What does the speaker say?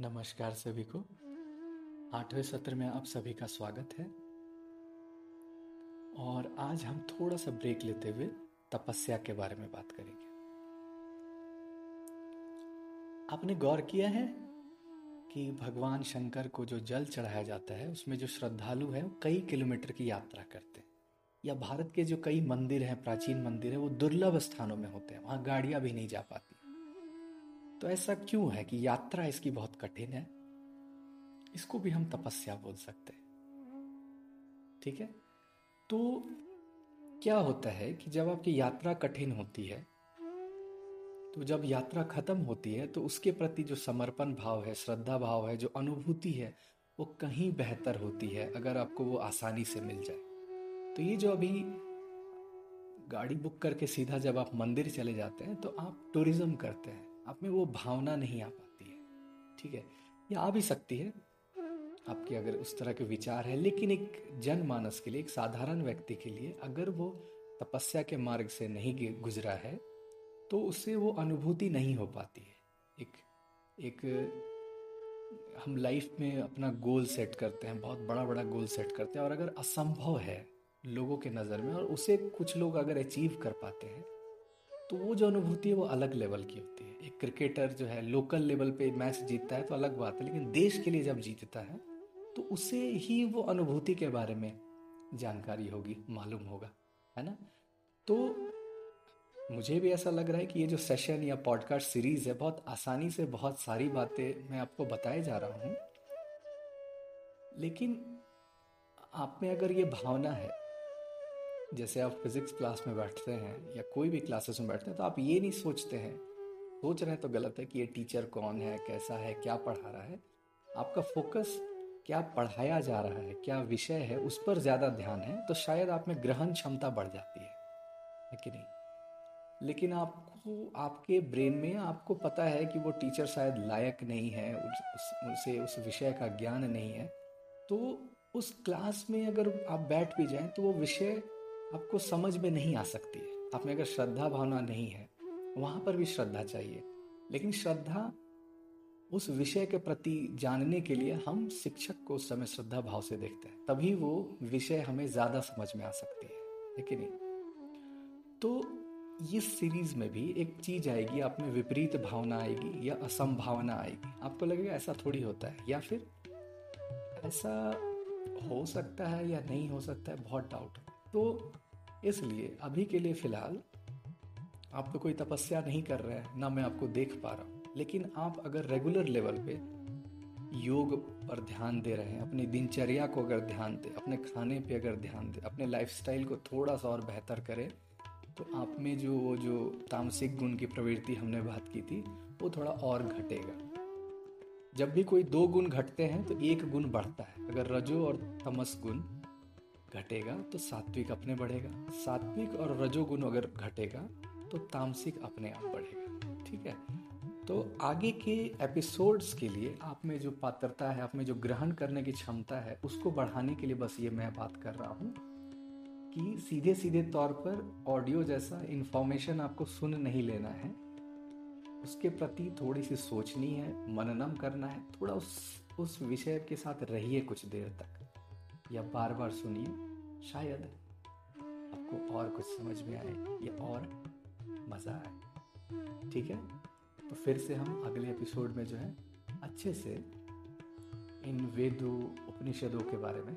नमस्कार सभी को। आठवें सत्र में आप सभी का स्वागत है। और आज हम थोड़ा सा ब्रेक लेते हुए तपस्या के बारे में बात करेंगे। आपने गौर किया है कि भगवान शंकर को जो जल चढ़ाया जाता है, उसमें जो श्रद्धालु है, वो कई किलोमीटर की यात्रा करते हैं। या भारत के जो कई मंदिर हैं, प्राचीन मंदिर है, वो दुर्लभ स्थानों में होते हैं, वहाँ गाड़ियाँ भी नहीं जा पाती। तो ऐसा क्यों है कि यात्रा इसकी बहुत कठिन है? इसको भी हम तपस्या बोल सकते हैं। ठीक है? तो क्या होता है कि जब आपकी यात्रा कठिन होती है तो जब यात्रा खत्म होती है तो उसके प्रति जो समर्पण भाव है, श्रद्धा भाव है, जो अनुभूति है, वो कहीं बेहतर होती है अगर आपको वो आसानी से मिल जाए। तो ये जो अभी गाड़ी बुक करके सीधा जब आप मंदिर चले जाते हैं तो आप टूरिज़्म करते हैं। आप में वो भावना नहीं आ पाती है। ठीक है? ये आ भी सकती है। आपके अगर उस तरह के विचार है, लेकिन एक जनमानस के लिए, एक साधारण व्यक्ति के लिए अगर वो तपस्या के मार्ग से नहीं गुजरा है तो उससे वो अनुभूति नहीं हो पाती है। एक एक, हम लाइफ में अपना गोल सेट करते हैं, बहुत बड़ा बड़ा गोल सेट करते हैं, और अगर असंभव है लोगों के नज़र में, और उसे कुछ लोग अगर अचीव कर पाते हैं तो वो जो अनुभूति है वो अलग लेवल की होती है। एक क्रिकेटर जो है लोकल लेवल पे मैच जीतता है तो अलग बात है, लेकिन देश के लिए जब जीतता है तो उसे ही वो अनुभूति के बारे में जानकारी होगी, मालूम होगा, है ना? तो मुझे भी ऐसा लग रहा है कि ये जो सेशन या पॉडकास्ट सीरीज़ है, बहुत आसानी से बहुत सारी बातें मैं आपको बताए जा रहा हूँ। लेकिन आप में अगर ये भावना है जैसे आप फिजिक्स क्लास में बैठते हैं या कोई भी क्लासेस में बैठते हैं तो आप ये नहीं सोचते हैं। सोच रहे हैं तो गलत है कि ये टीचर कौन है, कैसा है, क्या पढ़ा रहा है। आपका फोकस क्या पढ़ाया जा रहा है, क्या विषय है, उस पर ज़्यादा ध्यान है तो शायद आप में ग्रहण क्षमता बढ़ जाती है। कि नहीं? लेकिन आपको, आपके ब्रेन में आपको पता है कि वो टीचर शायद लायक नहीं है, उसे, उस विषय का ज्ञान नहीं है तो उस क्लास में अगर आप बैठ भी जाएँ तो वो विषय आपको समझ में नहीं आ सकती। है आप में अगर श्रद्धा भावना नहीं है, वहाँ पर भी श्रद्धा चाहिए। लेकिन श्रद्धा उस विषय के प्रति जानने के लिए हम शिक्षक को उस समय श्रद्धा भाव से देखते हैं। तभी वो विषय हमें ज़्यादा समझ में आ सकती है। है नहीं? तो इस सीरीज़ में भी एक चीज़ आएगी, आप में विपरीत भावना आएगी या असंभावना आएगी। आपको लगेगा ऐसा थोड़ी होता है या फिर ऐसा हो सकता है या नहीं हो सकता है, बहुत डाउट तो इसलिए अभी के लिए फ़िलहाल आप तो कोई तपस्या नहीं कर रहे हैं, ना मैं आपको देख पा रहा हूँ। लेकिन आप अगर रेगुलर लेवल पे योग पर ध्यान दे रहे हैं, अपनी दिनचर्या को अगर ध्यान दें, अपने खाने पे अगर ध्यान दें, अपने लाइफस्टाइल को थोड़ा सा और बेहतर करें तो आप में जो, वो जो तामसिक गुण की प्रवृत्ति हमने बात की थी, वो थोड़ा और घटेगा। जब भी कोई दो गुण घटते हैं तो एक गुण बढ़ता है। अगर रजो और तमस गुण घटेगा तो सात्विक अपने बढ़ेगा। सात्विक और रजोगुण अगर घटेगा तो तामसिक अपने आप बढ़ेगा। ठीक है? तो आगे के एपिसोड्स के लिए आप में जो पात्रता है, आप में जो ग्रहण करने की क्षमता है, उसको बढ़ाने के लिए बस ये मैं बात कर रहा हूँ कि सीधे सीधे तौर पर ऑडियो जैसा इन्फॉर्मेशन आपको सुन नहीं लेना है। उसके प्रति थोड़ी सी सोचनी है, मननम करना है, थोड़ा उस उस विषय के साथ रहिए कुछ देर तक। या बार बार सुनिए, शायद आपको और कुछ समझ में आए, या और मज़ा आए। ठीक है? तो फिर से हम अगले एपिसोड में जो है, अच्छे से इन वेदों, उपनिषदों के बारे में